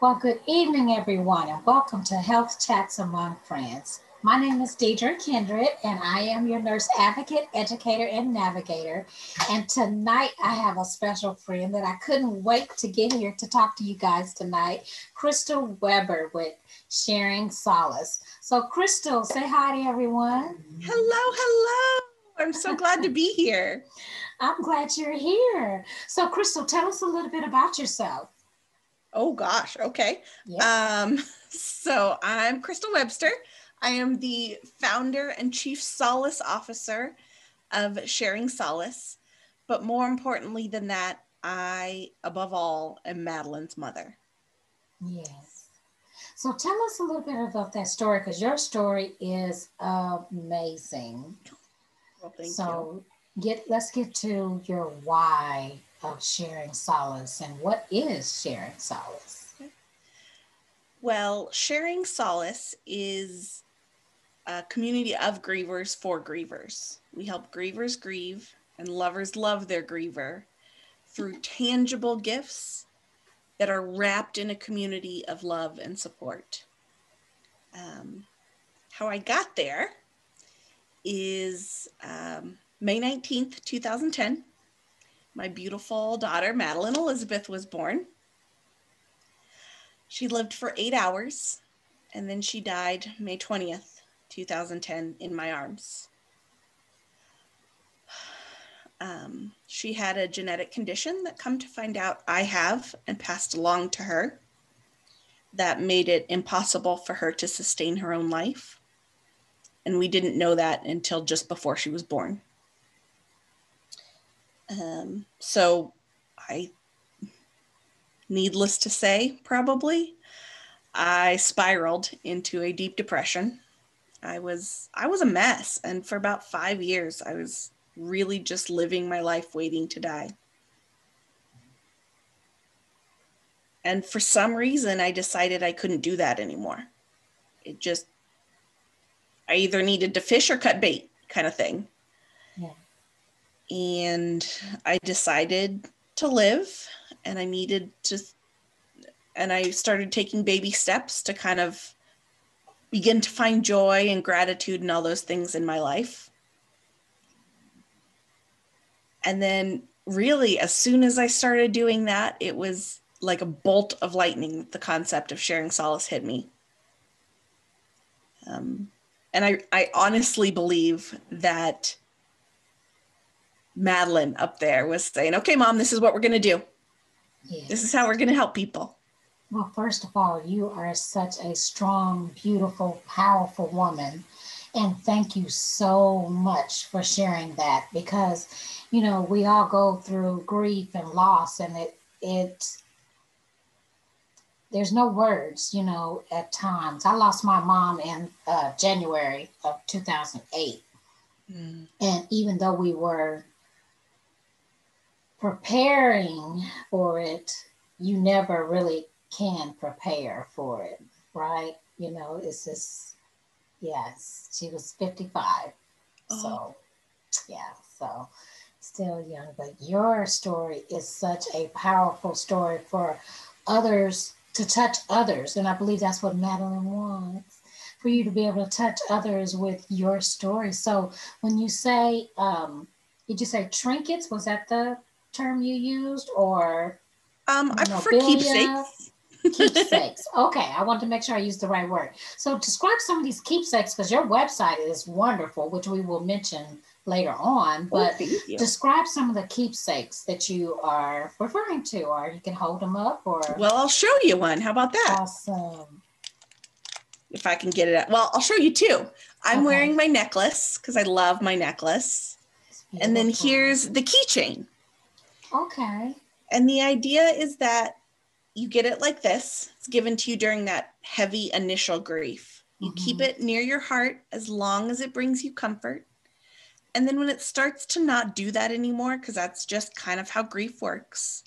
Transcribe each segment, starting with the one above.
Well, good evening, everyone, and welcome to Health Chats Among Friends. My name is Deidre Kindred, and I am your nurse advocate, educator, and navigator. And tonight, I have a special friend that I couldn't wait to get here to talk to you guys tonight, Crystal Weber with Sharing Solace. So, Crystal, say hi to everyone. Hello, hello. I'm so glad to be here. I'm glad you're here. So, Crystal, tell us a little bit about yourself. Oh gosh, okay. Yep. Um, so I'm Crystal Webster. I am the founder and chief solace officer of Sharing Solace. But more importantly than that, I, above all, am Madeline's mother. Yes. So tell us a little bit about that story because your story is amazing. Well, thank so you. get let's get to your why of sharing solace and what is sharing solace? Well, sharing solace is a community of grievers for grievers. We help grievers grieve and lovers love their griever through tangible gifts that are wrapped in a community of love and support. Um, how I got there is um, May 19th, 2010 my beautiful daughter, Madeline Elizabeth, was born. She lived for eight hours and then she died May 20th, 2010, in my arms. Um, she had a genetic condition that come to find out I have and passed along to her that made it impossible for her to sustain her own life. And we didn't know that until just before she was born. Um, so I, needless to say, probably, I spiraled into a deep depression. I was I was a mess, and for about five years, I was really just living my life waiting to die. And for some reason, I decided I couldn't do that anymore. It just, I either needed to fish or cut bait kind of thing and I decided to live and I needed to and I started taking baby steps to kind of begin to find joy and gratitude and all those things in my life. And then really as soon as I started doing that, it was like a bolt of lightning the concept of sharing solace hit me. Um, and I, I honestly believe that Madeline up there was saying, okay, mom, this is what we're going to do. Yes. This is how we're going to help people. Well, first of all, you are such a strong, beautiful, powerful woman. And thank you so much for sharing that because, you know, we all go through grief and loss, and it, it, there's no words, you know, at times. I lost my mom in uh, January of 2008. Mm. And even though we were preparing for it, you never really can prepare for it, right? You know, it's just, yes, she was 55. Oh. So, yeah, so still young, but your story is such a powerful story for others to touch others. And I believe that's what Madeline wants for you to be able to touch others with your story. So when you say, um, did you say trinkets? Was that the term you used or um i prefer keepsakes. keepsakes. Okay i want to make sure i use the right word. So describe some of these keepsakes because your website is wonderful which we will mention later on oh, but oh, describe some of the keepsakes that you are referring to or you can hold them up or well i'll show you one. How about that? Awesome. If i can get it out. Well i'll show you two. I'm okay. wearing my necklace because i love my necklace. And then here's the keychain Okay. And the idea is that you get it like this it's given to you during that heavy initial grief. You mm-hmm. keep it near your heart as long as it brings you comfort. And then when it starts to not do that anymore, because that's just kind of how grief works,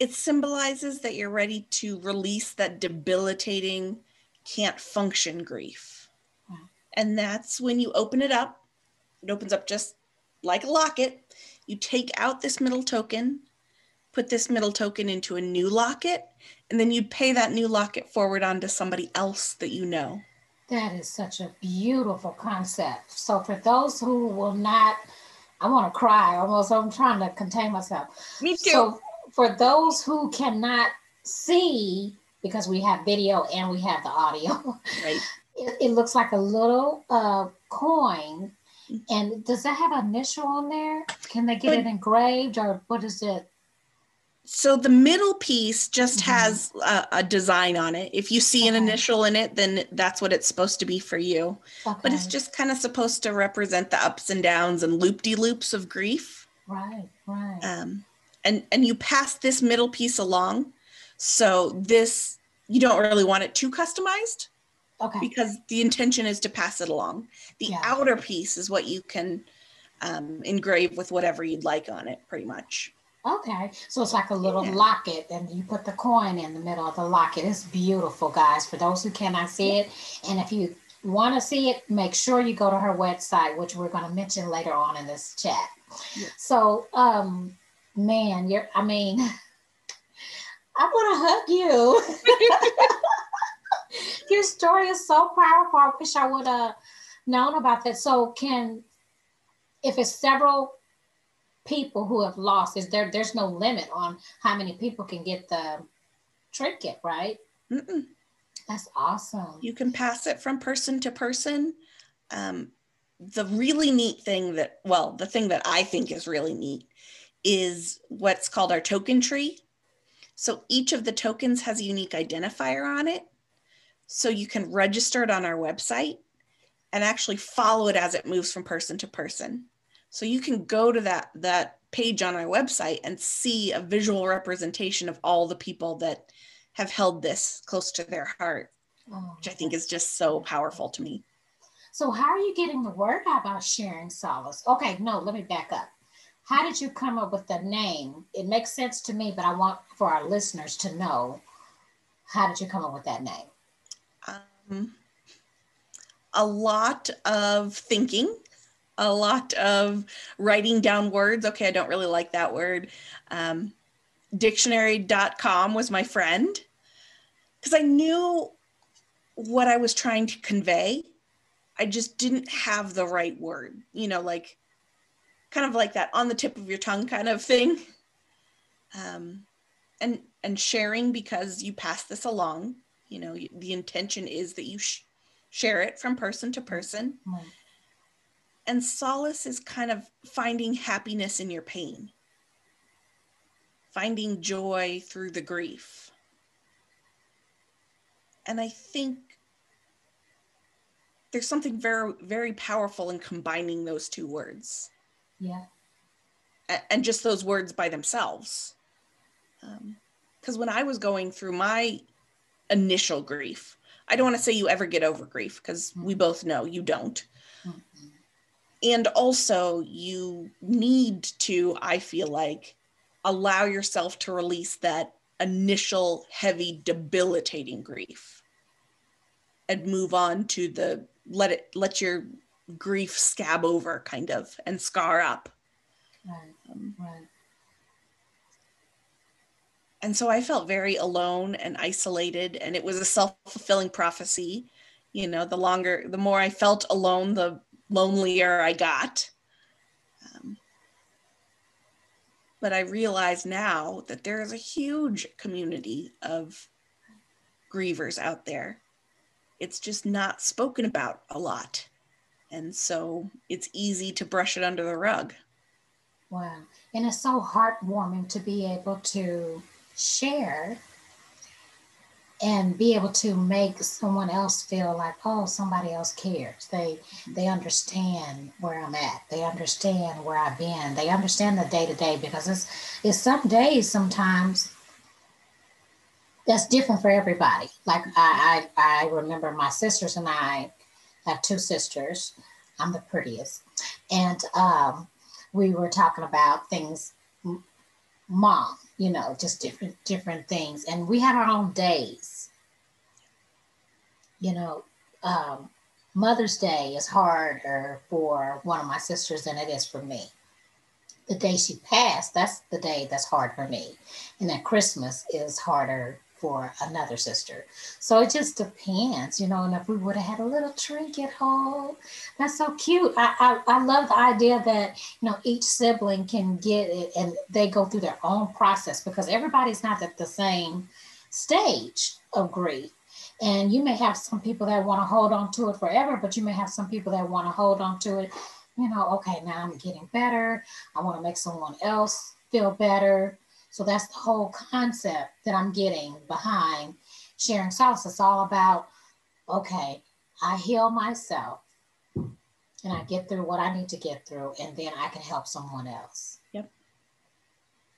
it symbolizes that you're ready to release that debilitating, can't function grief. And that's when you open it up. It opens up just like a locket. You take out this middle token, put this middle token into a new locket, and then you'd pay that new locket forward onto somebody else that you know. That is such a beautiful concept. So for those who will not, I want to cry almost. I'm trying to contain myself. Me too. So for those who cannot see, because we have video and we have the audio, Right. it, it looks like a little uh, coin. And does that have an initial on there? Can they get But- it engraved or what is it? So the middle piece just Mhm. has a, a design on it. If you see an initial in it, then that's what it's supposed to be for you. But it's just kind of supposed to represent the ups and downs and loop de loops of grief. right, right. Um, and and you pass this middle piece along. So this you don't really want it too customized okay. because the intention is to pass it along. The Yeah. outer piece is what you can um, engrave with whatever you'd like on it, pretty much. Okay, so it's like a little Yeah. locket, and you put the coin in the middle of the locket. It's beautiful, guys. For those who cannot see it, and if you want to see it, make sure you go to her website, which we're going to mention later on in this chat. Yeah. So, um, man, you're. I mean, I want to hug you. Story is so powerful. I wish I would have known about that. So, can if it's several people who have lost is there there's no limit on how many people can get the trinket right Mm-mm. that's awesome You can pass it from person to person. Um, the really neat thing that, well, the thing that I think is really neat is what's called our token tree. So each of the tokens has a unique identifier on it. So you can register it on our website and actually follow it as it moves from person to person. So you can go to that that page on our website and see a visual representation of all the people that have held this close to their heart Oh, which I think is just so powerful to me. so how are you getting the word out about sharing solace okay no let me back up how did you come up with the name it makes sense to me but i want for our listeners to know how did you come up with that name a lot of thinking, a lot of writing down words. Okay, I don't really like that word. Um, dictionary.com was my friend because I knew what I was trying to convey. I just didn't have the right word, you know, like kind of like that on the tip of your tongue kind of thing. Um, and and sharing because you pass this along you know the intention is that you sh- share it from person to person. Right. and solace is kind of finding happiness in your pain. Finding joy through the grief. And i think there's something very very powerful in combining those two words. Yeah. A- and just those words by themselves. Um, because when I was going through my initial grief, I don't want to say you ever get over grief because we both know you don't. Mhm. And also, you need to, I feel like, allow yourself to release that initial heavy, debilitating grief and move on to the let it, let your grief scab over kind of and scar up. right Um, right and so I felt very alone and isolated, and it was a self fulfilling prophecy. You know, the longer, the more I felt alone, the lonelier I got. Um, but I realize now that there is a huge community of grievers out there. It's just not spoken about a lot. And so it's easy to brush it under the rug. Wow. And it's so heartwarming to be able to share and be able to make someone else feel like, oh, somebody else cares. They they understand where I'm at. They understand where I've been. They understand the day to day because it's it's some days sometimes that's different for everybody. Like I, I I remember my sisters and I have two sisters. I'm the prettiest. And um we were talking about things mom you know just different different things. And we had our own days. You know um, mother's day is harder for one of my sisters than it is for me. The day she passed, that's the day that's hard for me. And that Christmas is harder for another sister. So it just depends, you know. And if we would have had a little trinket hole, that's so cute. I, I, I love the idea that, you know, each sibling can get it and they go through their own process because everybody's not at the same stage of grief. And you may have some people that want to hold on to it forever, but you may have some people that want to hold on to it you know, okay, now I'm getting better. I want to make someone else feel better. So that's the whole concept that I'm getting behind sharing solace. It's all about, okay, I heal myself and I get through what I need to get through, and then I can help someone else. Yep.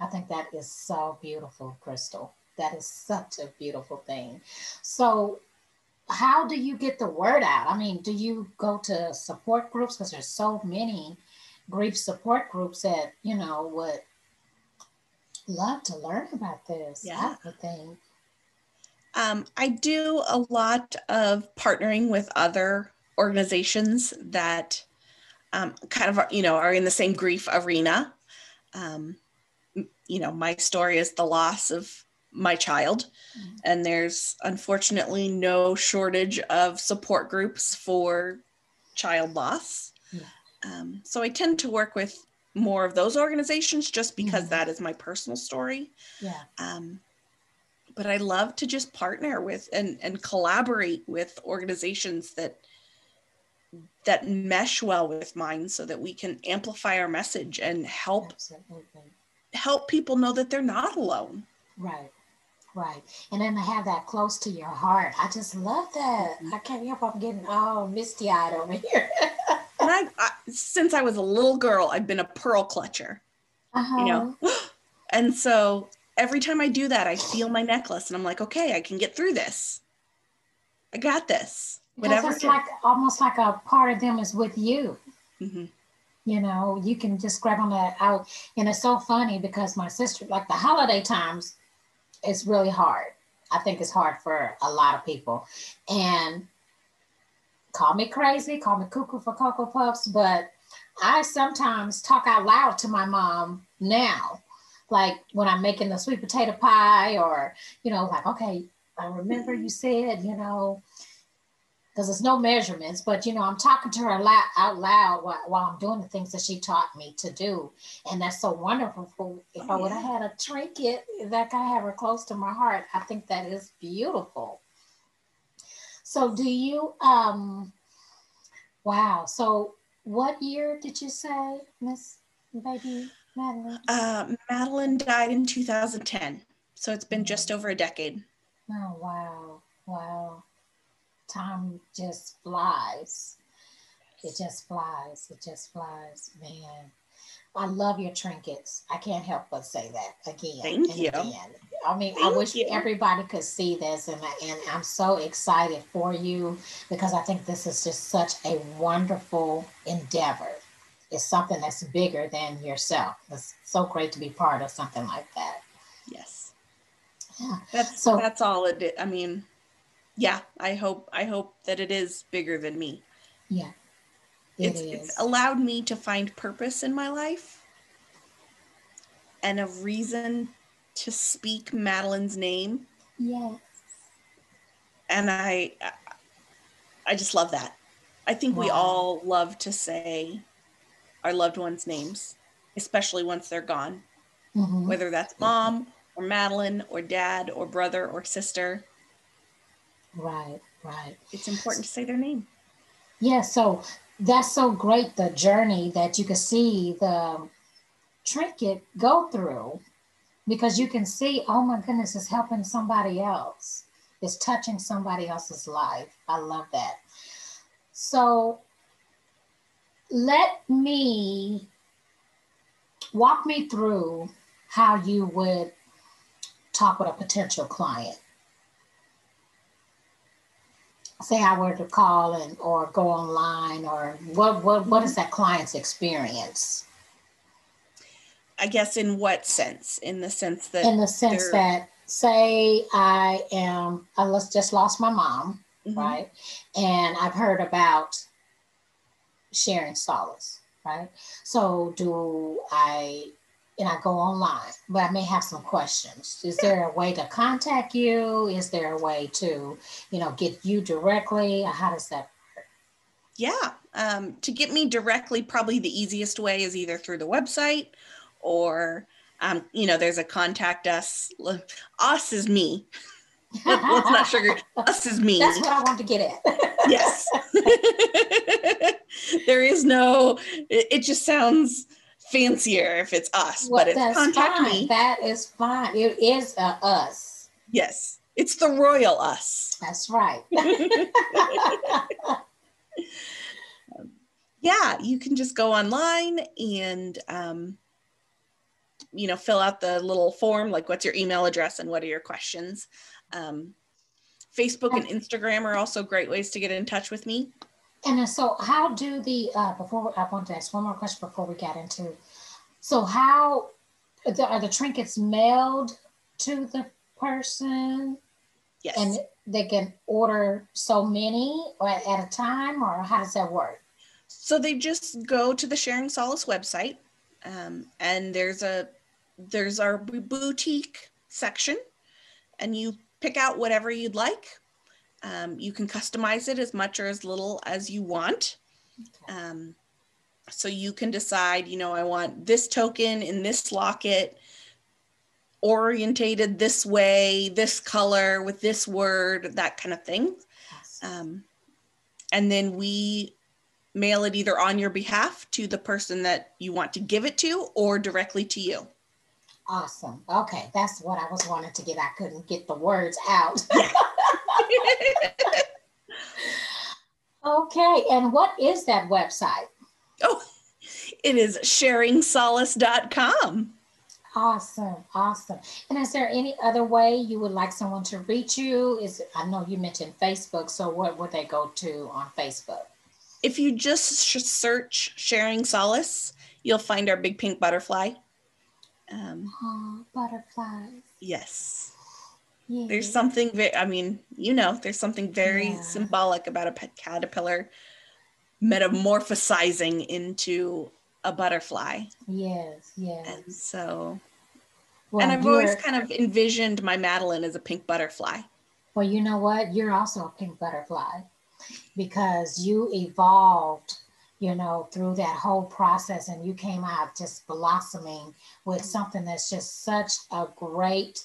I think that is so beautiful, Crystal. That is such a beautiful thing. So how do you get the word out? I mean, do you go to support groups? Because there's so many grief support groups that, you know, would love to learn about this. Yeah. I would think. Um, I do a lot of partnering with other organizations that um, kind of, are, you know, are in the same grief arena. Um, you know, my story is the loss of my child. Mm-hmm. And there's unfortunately no shortage of support groups for child loss. Yeah. Um, so I tend to work with more of those organizations just because mm-hmm. that is my personal story. Yeah. Um, but I love to just partner with and, and collaborate with organizations that that mesh well with mine so that we can amplify our message and help Absolutely. help people know that they're not alone. Right. Right. And then to have that close to your heart. I just love that. Mm-hmm. I can't help I'm getting all misty eyed over here. and I, I, since I was a little girl, I've been a pearl clutcher. Uh-huh. You know? And so every time I do that, I feel my necklace and I'm like, okay, I can get through this. I got this. Whatever. It's like almost like a part of them is with you. Mm-hmm. You know, you can just grab on that out. And it's so funny because my sister, like the holiday times, it's really hard. I think it's hard for a lot of people. And call me crazy, call me cuckoo for Cocoa Puffs, but I sometimes talk out loud to my mom now. Like when I'm making the sweet potato pie, or, you know, like, okay, I remember you said, you know, because there's no measurements, but you know, I'm talking to her out loud while, while, I'm doing the things that she taught me to do. And that's so wonderful. If oh, I would have had a trinket that I have her close to my heart, I think that is beautiful. So do you, um, wow. So what year did you say, Miss Baby Madeline? Uh, Madeline died in 2010. So it's been just over a decade. Oh, wow. Wow time just flies. It just flies. It just flies, man. I love your trinkets. I can't help but say that again. Thank you. Again. I mean, Thank I wish you. everybody could see this, and, and I'm so excited for you because I think this is just such a wonderful endeavor. It's something that's bigger than yourself. It's so great to be part of something like that. Yes. Yeah. That's so. That's all it. Is. I mean, yeah, I hope I hope that it is bigger than me. Yeah. It it's, it's allowed me to find purpose in my life and a reason to speak Madeline's name. Yes. And I I just love that. I think wow. we all love to say our loved ones' names, especially once they're gone. Mm-hmm. Whether that's mom or Madeline or dad or brother or sister Right, right. It's important to say their name. Yeah, so that's so great the journey that you can see the trinket go through because you can see, oh my goodness, it's helping somebody else. It's touching somebody else's life. I love that. So let me walk me through how you would talk with a potential client say I were to call and or go online or what what what is that client's experience? I guess in what sense? In the sense that in the sense that say I am I just lost my mom, mm-hmm. right? And I've heard about sharing solace, right? So do I and I go online, but I may have some questions. Is there a way to contact you? Is there a way to, you know, get you directly? How does that work? Yeah. Um, to get me directly, probably the easiest way is either through the website or, um, you know, there's a contact us. Us is me. Let's not sugar. Us is me. That's what I want to get at. yes. there is no, it, it just sounds fancier if it's us, well, but it's contact fine. me. That is fine. It is uh, us. Yes, it's the royal us. That's right. yeah, you can just go online and um, you know fill out the little form like what's your email address and what are your questions. Um, Facebook and Instagram are also great ways to get in touch with me. And so, how do the uh, before I want to ask one more question before we get into. So, how are the trinkets mailed to the person? Yes. And they can order so many at a time, or how does that work? So they just go to the Sharing Solace website, um, and there's a there's our boutique section, and you pick out whatever you'd like. Um, you can customize it as much or as little as you want. Um, so you can decide, you know, I want this token in this locket, orientated this way, this color with this word, that kind of thing. Um, and then we mail it either on your behalf to the person that you want to give it to or directly to you. Awesome. Okay, that's what I was wanting to get. I couldn't get the words out. okay, and what is that website? Oh, it is sharingsolace.com. Awesome, awesome. And is there any other way you would like someone to reach you? Is I know you mentioned Facebook, so what would they go to on Facebook? If you just search Sharing Solace, you'll find our big pink butterfly. Um, oh, butterflies. Yes. There's something very, I mean, you know, there's something very yeah. symbolic about a pet caterpillar metamorphosizing into a butterfly. Yes, yes. And so, well, and I've always kind of envisioned my Madeline as a pink butterfly. Well, you know what? You're also a pink butterfly because you evolved, you know, through that whole process and you came out just blossoming with something that's just such a great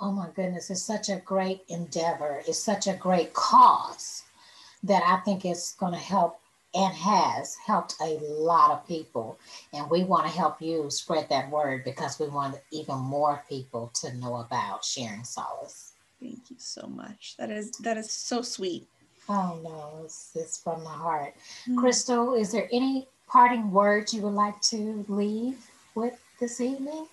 oh my goodness, it's such a great endeavor. It's such a great cause that I think it's going to help and has helped a lot of people. And we want to help you spread that word because we want even more people to know about sharing solace. Thank you so much. That is that is so sweet. Oh no, it's, it's from the heart. Mm-hmm. Crystal, is there any parting words you would like to leave with this evening?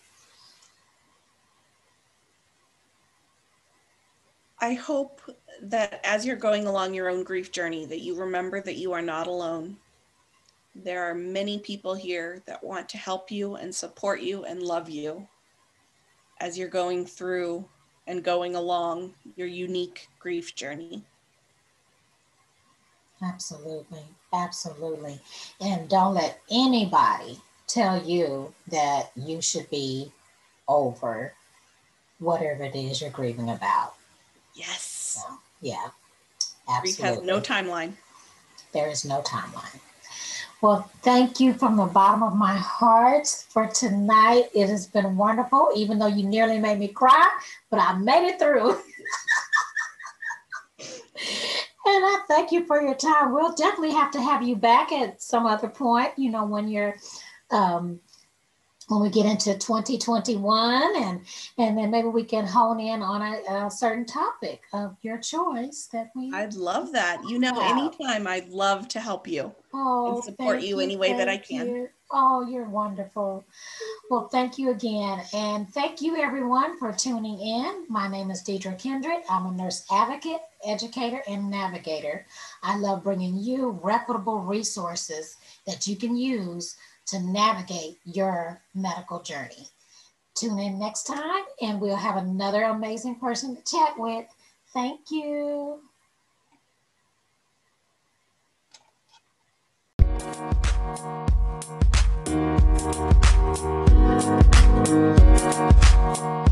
I hope that as you're going along your own grief journey that you remember that you are not alone. There are many people here that want to help you and support you and love you as you're going through and going along your unique grief journey. Absolutely. Absolutely. And don't let anybody tell you that you should be over whatever it is you're grieving about. Yes. Yeah. Absolutely. Has no timeline. There is no timeline. Well, thank you from the bottom of my heart for tonight. It has been wonderful, even though you nearly made me cry, but I made it through. and I thank you for your time. We'll definitely have to have you back at some other point, you know, when you're um, when we get into 2021 and and then maybe we can hone in on a, a certain topic of your choice that we i'd love that you know have. anytime i'd love to help you oh, and support you, you any way that i can you. oh you're wonderful well thank you again and thank you everyone for tuning in my name is deidre kendrick i'm a nurse advocate educator and navigator i love bringing you reputable resources that you can use to navigate your medical journey. Tune in next time, and we'll have another amazing person to chat with. Thank you. Thank you. Thank you.